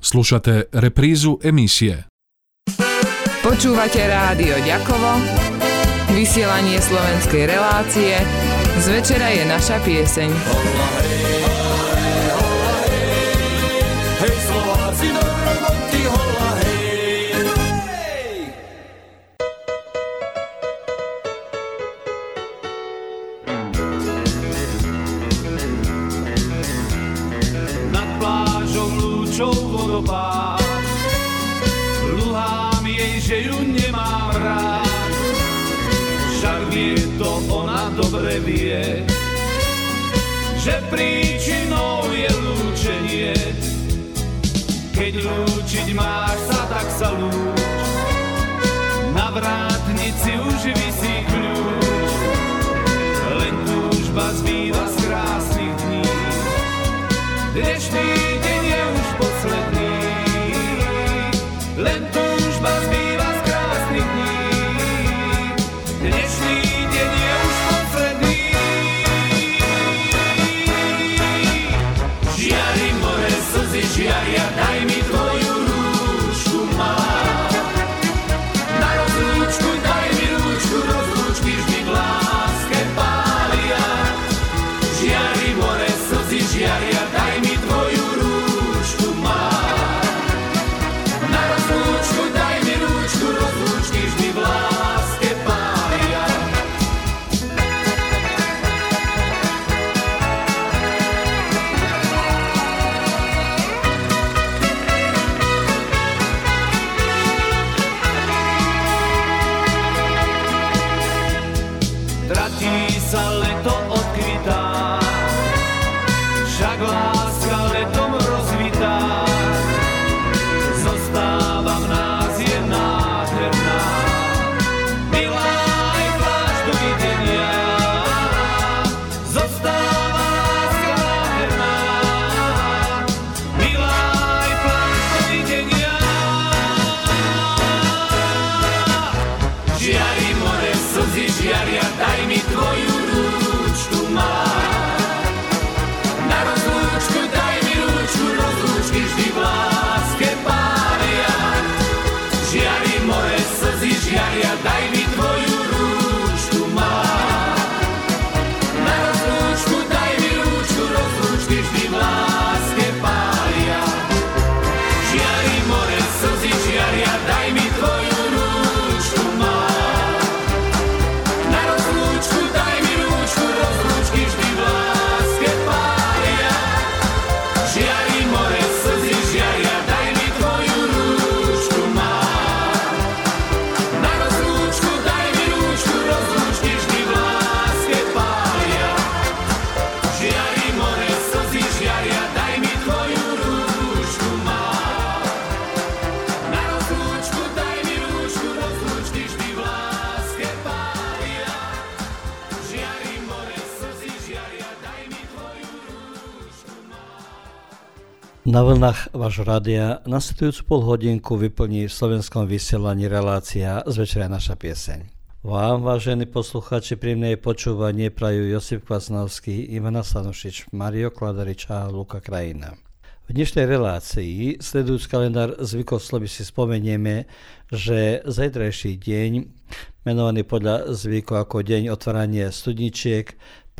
Slušate reprízu emisie. Počúvate rádio Ďakovo, vysielanie slovenskej relácie, z večera je naša pieseň. Dobre vie, že príčinou je lúčenie. Keď lúčiť máš sa, tak sa lúč. Na Na vlnách vášho rádia nasledujúcu pol hodinku vyplní v slovenskom vysielaní relácia z večera naša pieseň. Vám, vážení posluchači, príjemné počúvanie prajú Josip Kvasnovský, Ivana Sanušič, Mario Kladarič a Luka Krajina. V dnešnej relácii, sledujúc kalendár zvykoslovi si spomenieme, že zajtrajší deň, menovaný podľa zvyku ako deň otvárania studničiek,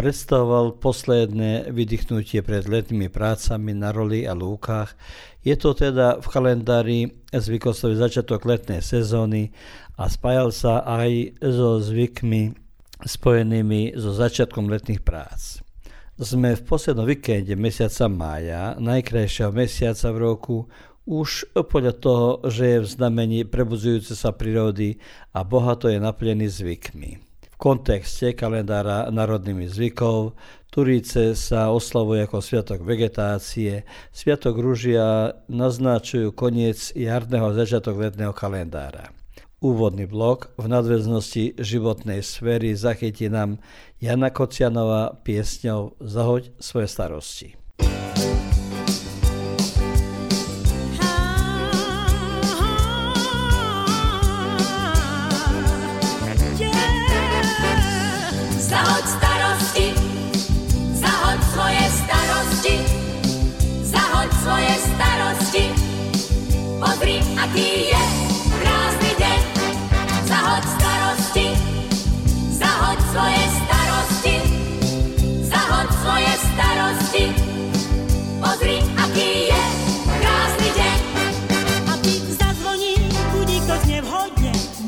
predstavoval posledné vydýchnutie pred letnými prácami na roli a lúkach. Je to teda v kalendári zvykostový začiatok letnej sezóny a spájal sa aj so zvykmi spojenými so začiatkom letných prác. Sme v poslednom víkende mesiaca mája, najkrajšieho mesiaca v roku, už podľa toho, že je v znamení prebudzujúce sa prírody a bohato je naplnený zvykmi kontexte kalendára národnými zvykov. Turíce sa oslavuje ako sviatok vegetácie, sviatok rúžia naznačujú koniec jarného a začiatok letného kalendára. Úvodný blok v nadväznosti životnej sféry zachytí nám Jana Kocianová piesňou Zahoď svoje starosti.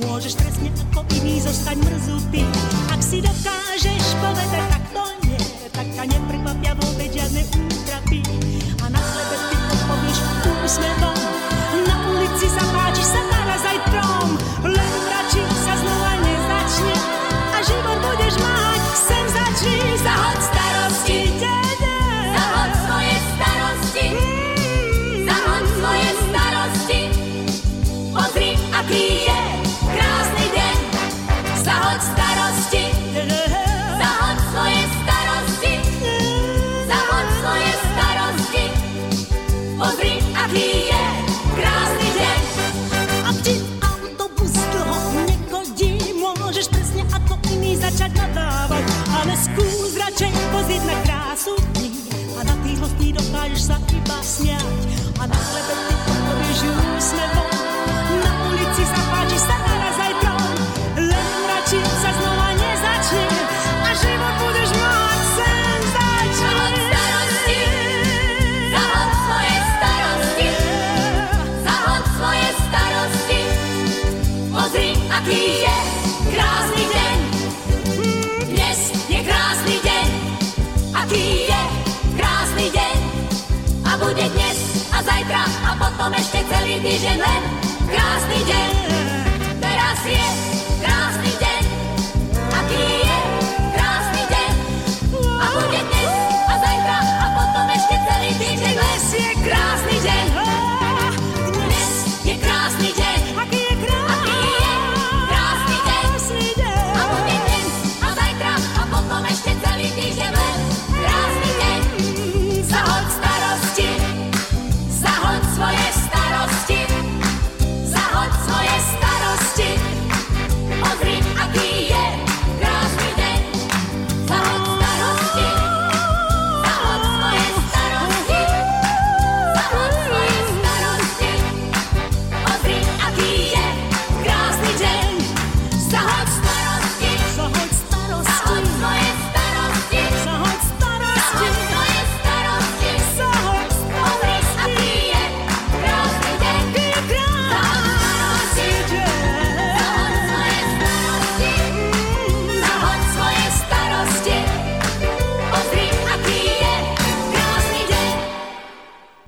Môžeš presne ako iný zostať mrzutý, ak si dokážeš kochajesz taki baśnia, a nagle będę. a potom ešte celý týždeň len krásny deň. Teraz je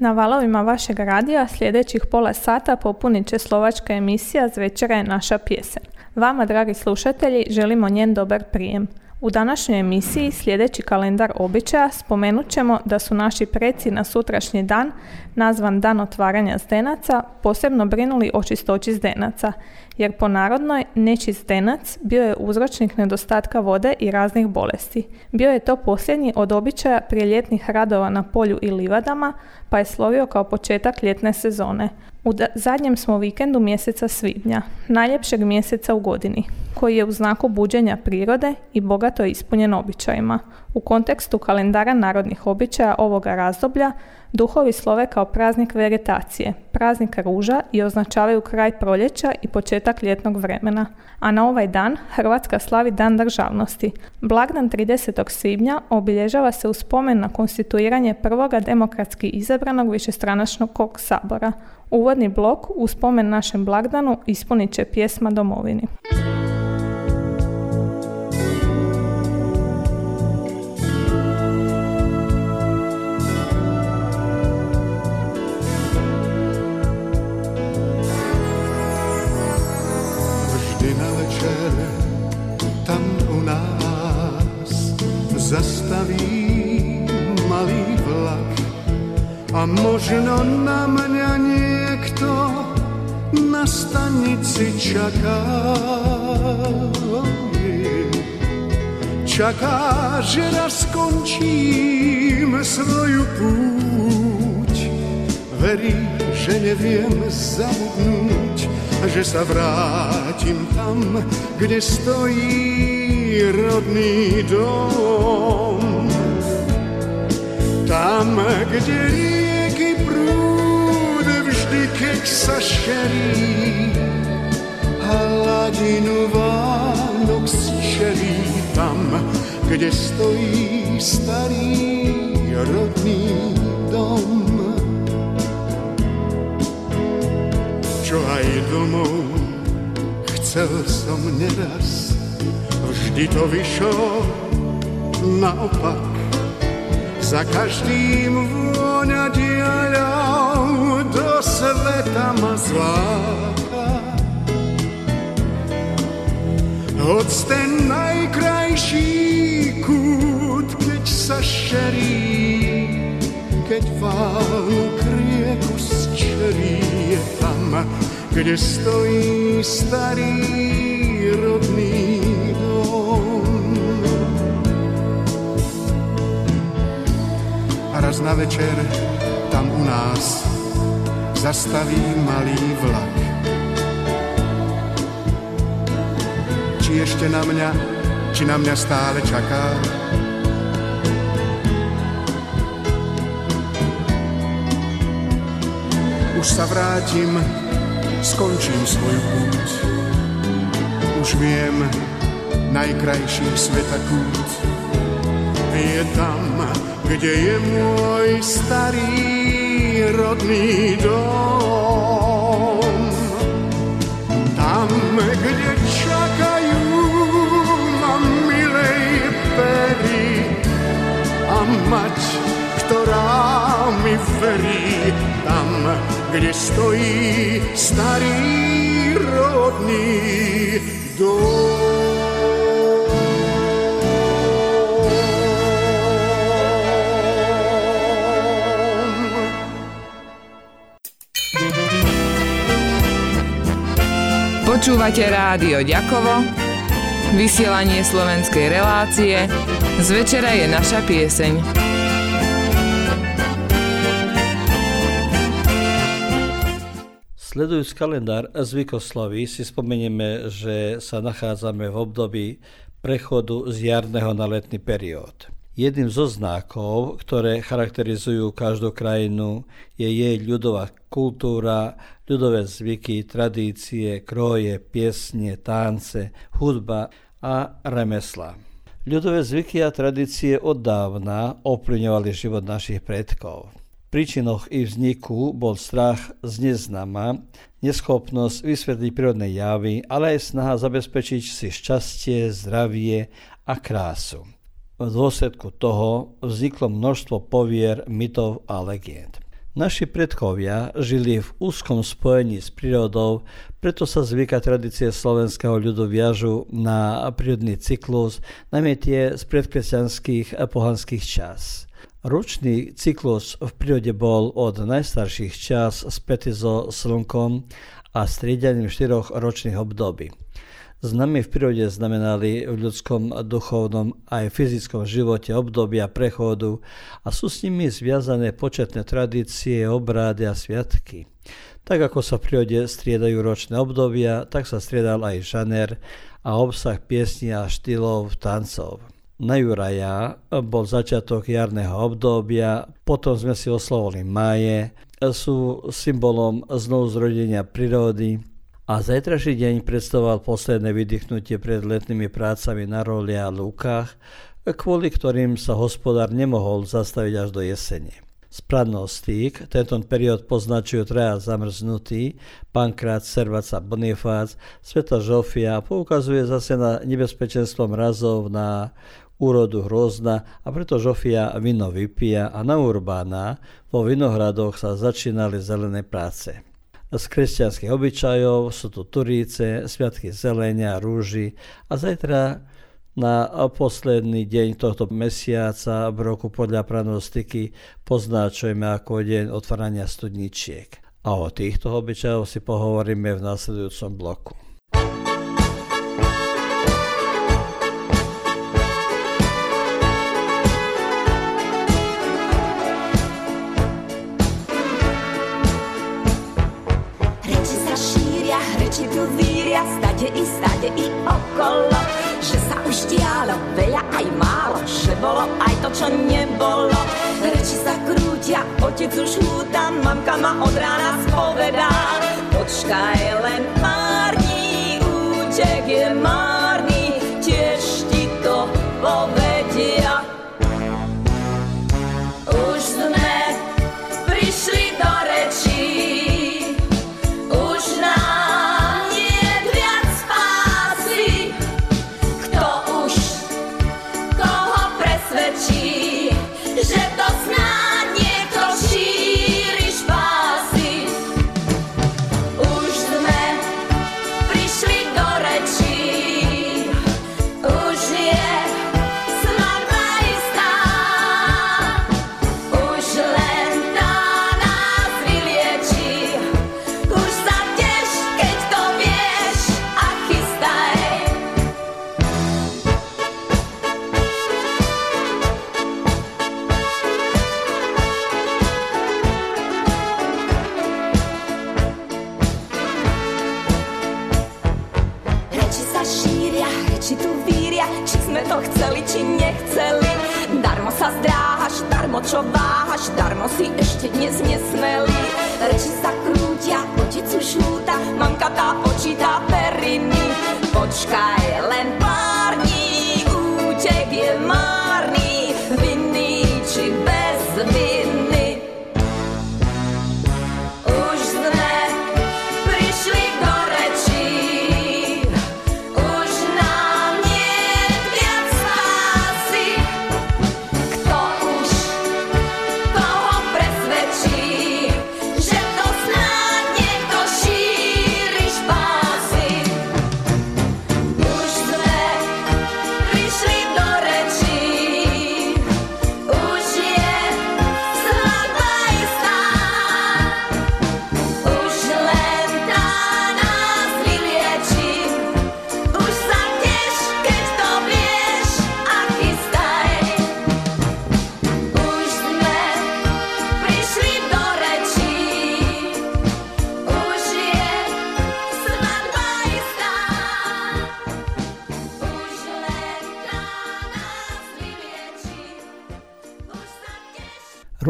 Na valovima vašeg radija sljedećih pola sata popunit će slovačka emisija Zvečera je naša pjesen. Vama, dragi slušatelji, želimo njen dobar prijem. U današnjoj emisiji sljedeći kalendar običaja spomenut ćemo da su naši preci na sutrašnji dan, nazvan Dan otvaranja zdenaca, posebno brinuli o čistoći zdenaca, jer po narodnoj nečist zdenac bio je uzročnik nedostatka vode i raznih bolesti. Bio je to posljednji od običaja prije ljetnih radova na polju i livadama, pa je slovio kao početak ljetne sezone. U zadnjem smo vikendu mjeseca svibnja, najljepšeg mjeseca u godini, koji je u znaku buđenja prirode i bogato ispunjen običajima. U kontekstu kalendara narodnih običaja ovoga razdoblja, duhovi slove kao praznik vegetacije, praznik ruža i označavaju kraj proljeća i početak ljetnog vremena. A na ovaj dan Hrvatska slavi Dan državnosti. Blagdan 30. svibnja obilježava se u spomen na konstituiranje prvoga demokratski izabranog višestranačnog sabora. Uvodni blok u spomen našem blagdanu ispunit će pjesma domovini. Možno na mňa niekto na stanici čaká. Čaká, že raz skončím svoju púť. Verí, že neviem zabudnúť, že sa vrátim tam, kde stojí rodný dom. Tam, kde vždy, keď sa šerí, hladinu Vánok šerí tam, kde stojí starý rodný dom. Čo aj domov chcel som neraz, vždy to vyšlo naopak. Za každým do sveta ma zláka. Hoď ten najkrajší kút, keď sa šerí, keď vám rieku zčerí, je tam, kde stojí starý rodný dom. A raz na večer tam u nás zastaví malý vlak. Či ešte na mňa, či na mňa stále čaká, už sa vrátim, skončím svoj púť. Už viem, najkrajší sveta kút je tam, kde je môj starý rodný dom. Tam, kde čakajú ma milej pery a mať, ktorá mi verí tam, kde stojí starý rodný dom. Počúvate rádio Ďakovo, vysielanie slovenskej relácie, z večera je naša pieseň. Sledujúc kalendár zvykosloví si spomenieme, že sa nachádzame v období prechodu z jarného na letný periód. Jedným zo znakov, ktoré charakterizujú každú krajinu, je jej ľudová kultúra, ľudové zvyky, tradície, kroje, piesne, tance, hudba a remesla. Ľudové zvyky a tradície od dávna ovplyvňovali život našich predkov príčinoch ich vzniku bol strach z neznáma, neschopnosť vysvetliť prírodné javy, ale aj snaha zabezpečiť si šťastie, zdravie a krásu. V dôsledku toho vzniklo množstvo povier, mytov a legend. Naši predkovia žili v úzkom spojení s prírodou, preto sa zvyka tradície slovenského ľudu viažu na prírodný cyklus, najmä tie z predkresťanských a pohanských čas. Ročný cyklus v prírode bol od najstarších čas spätý so slnkom a striedaním štyroch ročných období. Znamy v prírode znamenali v ľudskom, duchovnom aj fyzickom živote obdobia prechodu a sú s nimi zviazané početné tradície, obrády a sviatky. Tak ako sa v prírode striedajú ročné obdobia, tak sa striedal aj žaner a obsah piesní a štýlov tancov na Juraja bol začiatok jarného obdobia, potom sme si oslovili máje, sú symbolom znovu zrodenia prírody a zajtrajší deň predstavoval posledné vydýchnutie pred letnými prácami na roli a lúkach, kvôli ktorým sa hospodár nemohol zastaviť až do jesene. Spradnostík, tento period poznačujú traja zamrznutí, Pankrát, Servac a Bonifác, Sveta Žofia poukazuje zase na nebezpečenstvo mrazov na úrodu hrozna a preto Žofia vino vypia a na Urbána vo vinohradoch sa začínali zelené práce. Z kresťanských obyčajov sú tu turíce, sviatky zelenia, rúži a zajtra na posledný deň tohto mesiaca v roku podľa pranostiky poznáčujeme ako deň otvárania studničiek. A o týchto obyčajoch si pohovoríme v následujúcom bloku. Kyticu šmútam, mamka ma od rána spovedá. Počkaj len, ma čo váhaš, darmo si ešte dnes nesmeli.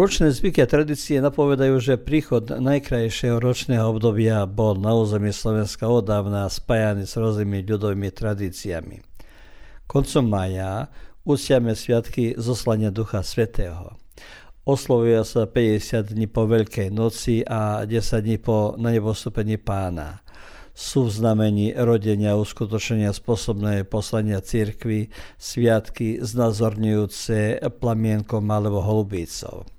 Ročné zvyky a tradície napovedajú, že príchod najkrajšieho ročného obdobia bol na území Slovenska odávna spájaný s rôznymi ľudovými tradíciami. Koncom maja uciame sviatky zoslania Ducha Svetého. Oslovuje sa 50 dní po Veľkej noci a 10 dní po na nebostúpení pána. Sú v znamení rodenia uskutočenia spôsobné poslania cirkvy, sviatky znázorňujúce plamienkom alebo holubícov.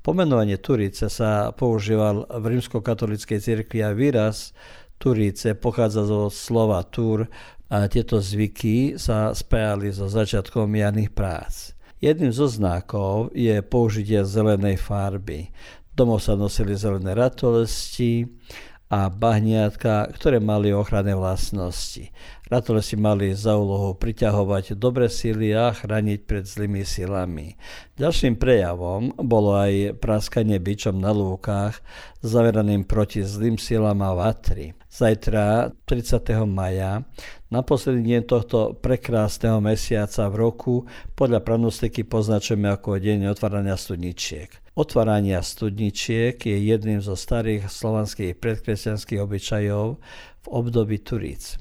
Pomenovanie Turice sa používal v rímskokatolíckej cirkvi a výraz Turice pochádza zo slova Tur a tieto zvyky sa spájali so začiatkom jarných prác. Jedným zo znakov je použitie zelenej farby. Domov sa nosili zelené ratolesti a bahniatka, ktoré mali ochranné vlastnosti. Ratolesti mali za úlohu priťahovať dobré síly a chrániť pred zlými silami. Ďalším prejavom bolo aj praskanie bičom na lúkach, zaveraným proti zlým silám a vatry. Zajtra, 30. maja, na deň tohto prekrásneho mesiaca v roku podľa pranostiky poznačujeme ako deň otvárania studničiek. Otvárania studničiek je jedným zo starých slovanských predkresťanských obyčajov v období Turíc.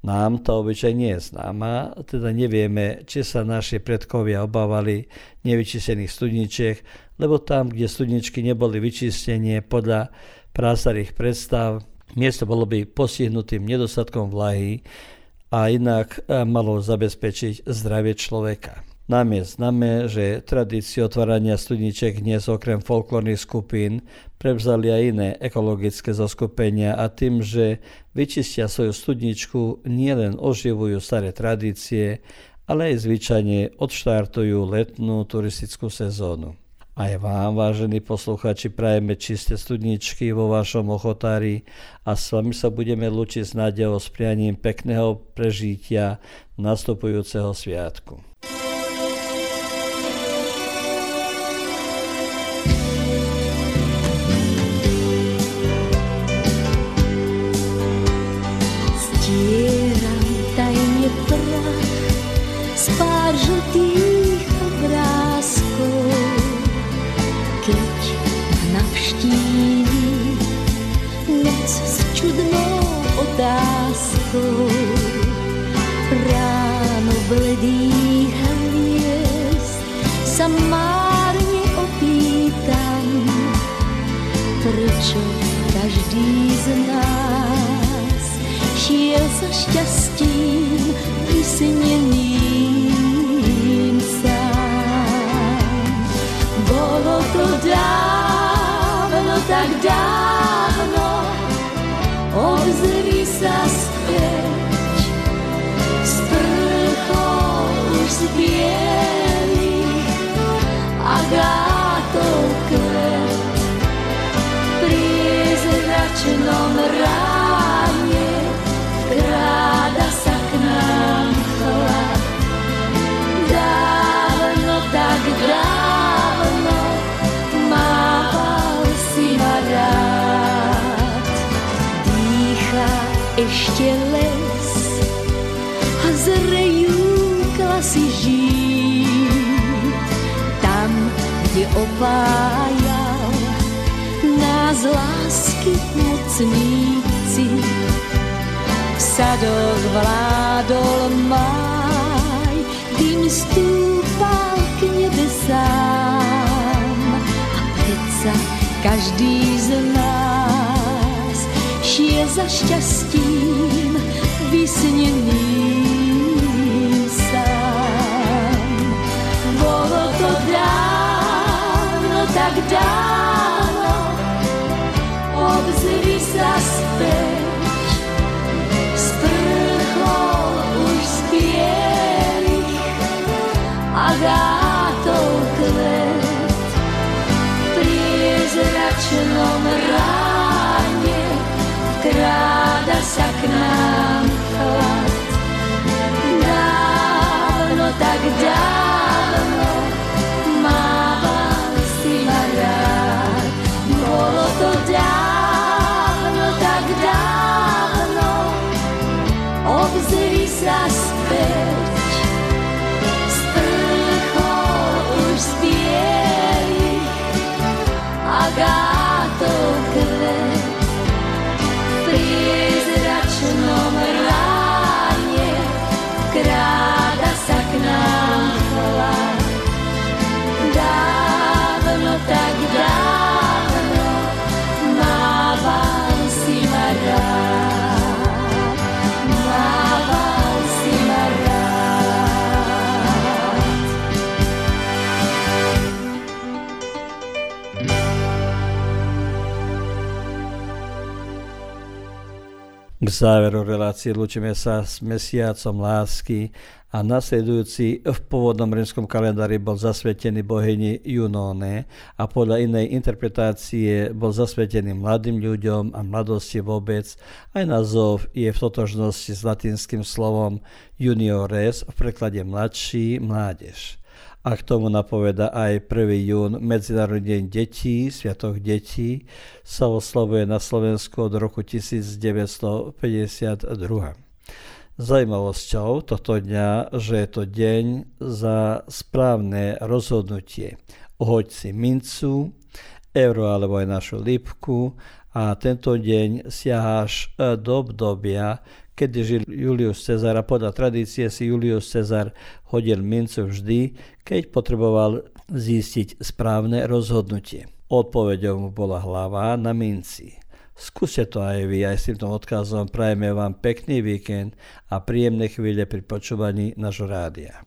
Nám tá obyčaj nie je známa, teda nevieme, či sa naši predkovia obávali nevyčistených studničiek, lebo tam, kde studničky neboli vyčistenie podľa prástarých predstav, miesto bolo by postihnutým nedostatkom vlahy a inak eh, malo zabezpečiť zdravie človeka. Nám je známe, že tradíciu otvárania studničiek dnes okrem folklórnych skupín prevzali aj iné ekologické zoskupenia a tým, že vyčistia svoju studničku, nielen oživujú staré tradície, ale aj zvyčajne odštartujú letnú turistickú sezónu. Aj vám, vážení posluchači, prajeme čisté studničky vo vašom ochotári a s vami sa budeme lúčiť s nádejou s prianím pekného prežitia nastupujúceho sviatku. Kde opájal nás lásky mocníci. V sadoch vládol máj, dým stúpal k nebesám. A predsa každý z nás šiel za šťastím vysneným sám. Bolo to dávno, tak dávno, obzri sa späť, z prchou už z bielých agátov kvet. Pri zračnom K záveru relácie lúčime sa s mesiacom lásky a nasledujúci v pôvodnom rímskom kalendári bol zasvetený bohyni Junóne a podľa inej interpretácie bol zasvetený mladým ľuďom a mladosti vôbec. Aj názov je v totožnosti s latinským slovom juniores, v preklade mladší, mládež. A k tomu napoveda aj 1. jún, Medzinárodný deň detí, Sviatok detí, sa oslavuje na Slovensku od roku 1952. Zajímavosťou tohto dňa, že je to deň za správne rozhodnutie. Uhoď si mincu, euro alebo aj našu lípku a tento deň siaháš do obdobia, kedy žil Julius Cezar a podľa tradície si Julius Cezar hodil mincu vždy, keď potreboval zistiť správne rozhodnutie. Odpovedou mu bola hlava na minci. Skúste to aj vy, aj s týmto odkazom prajeme vám pekný víkend a príjemné chvíle pri počúvaní nášho rádia.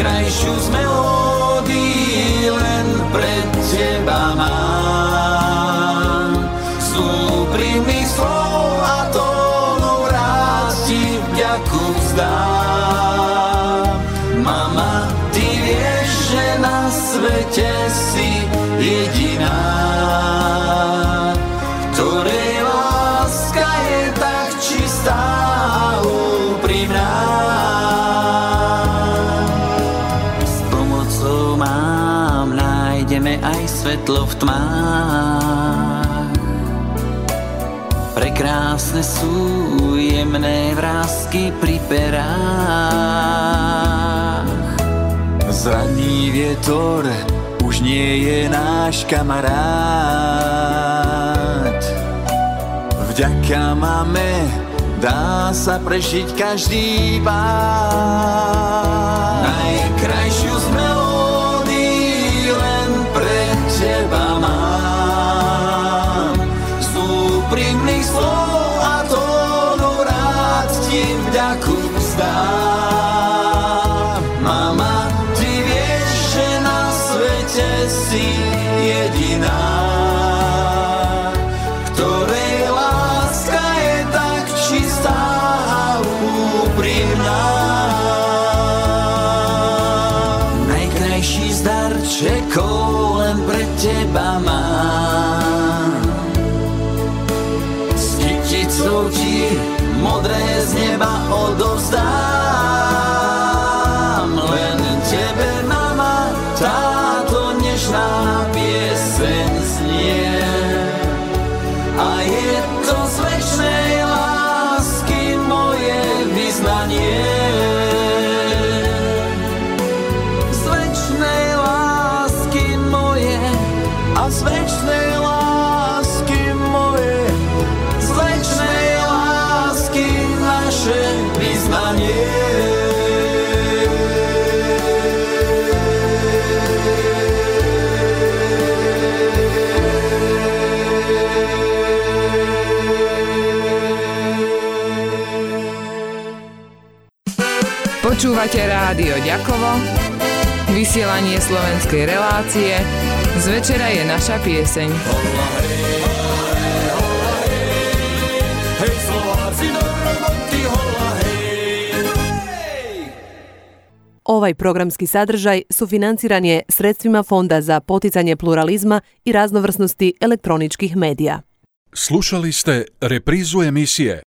Najkrajšiu z melódií len pre teba mám. Z úprimných slov a tónov rád ti vďaku vzdám. Mama, ty vieš, že na svete si jediná, svetlo v tmách. Prekrásne sú jemné vrázky pri perách. Zraný vietor už nie je náš kamarát. Vďaka máme dá sa prežiť každý pád. Najkrajšiu rád ti Počúvate rádio Ďakovo, vysielanie slovenskej relácie, z večera je naša pieseň. Hej Slováci do roboty, hola hej. Ovaj programski sadržaj sufinanciran je sredstvima Fonda za poticanje pluralizma i raznovrsnosti elektroničkih medija. Slušali ste reprizu emisije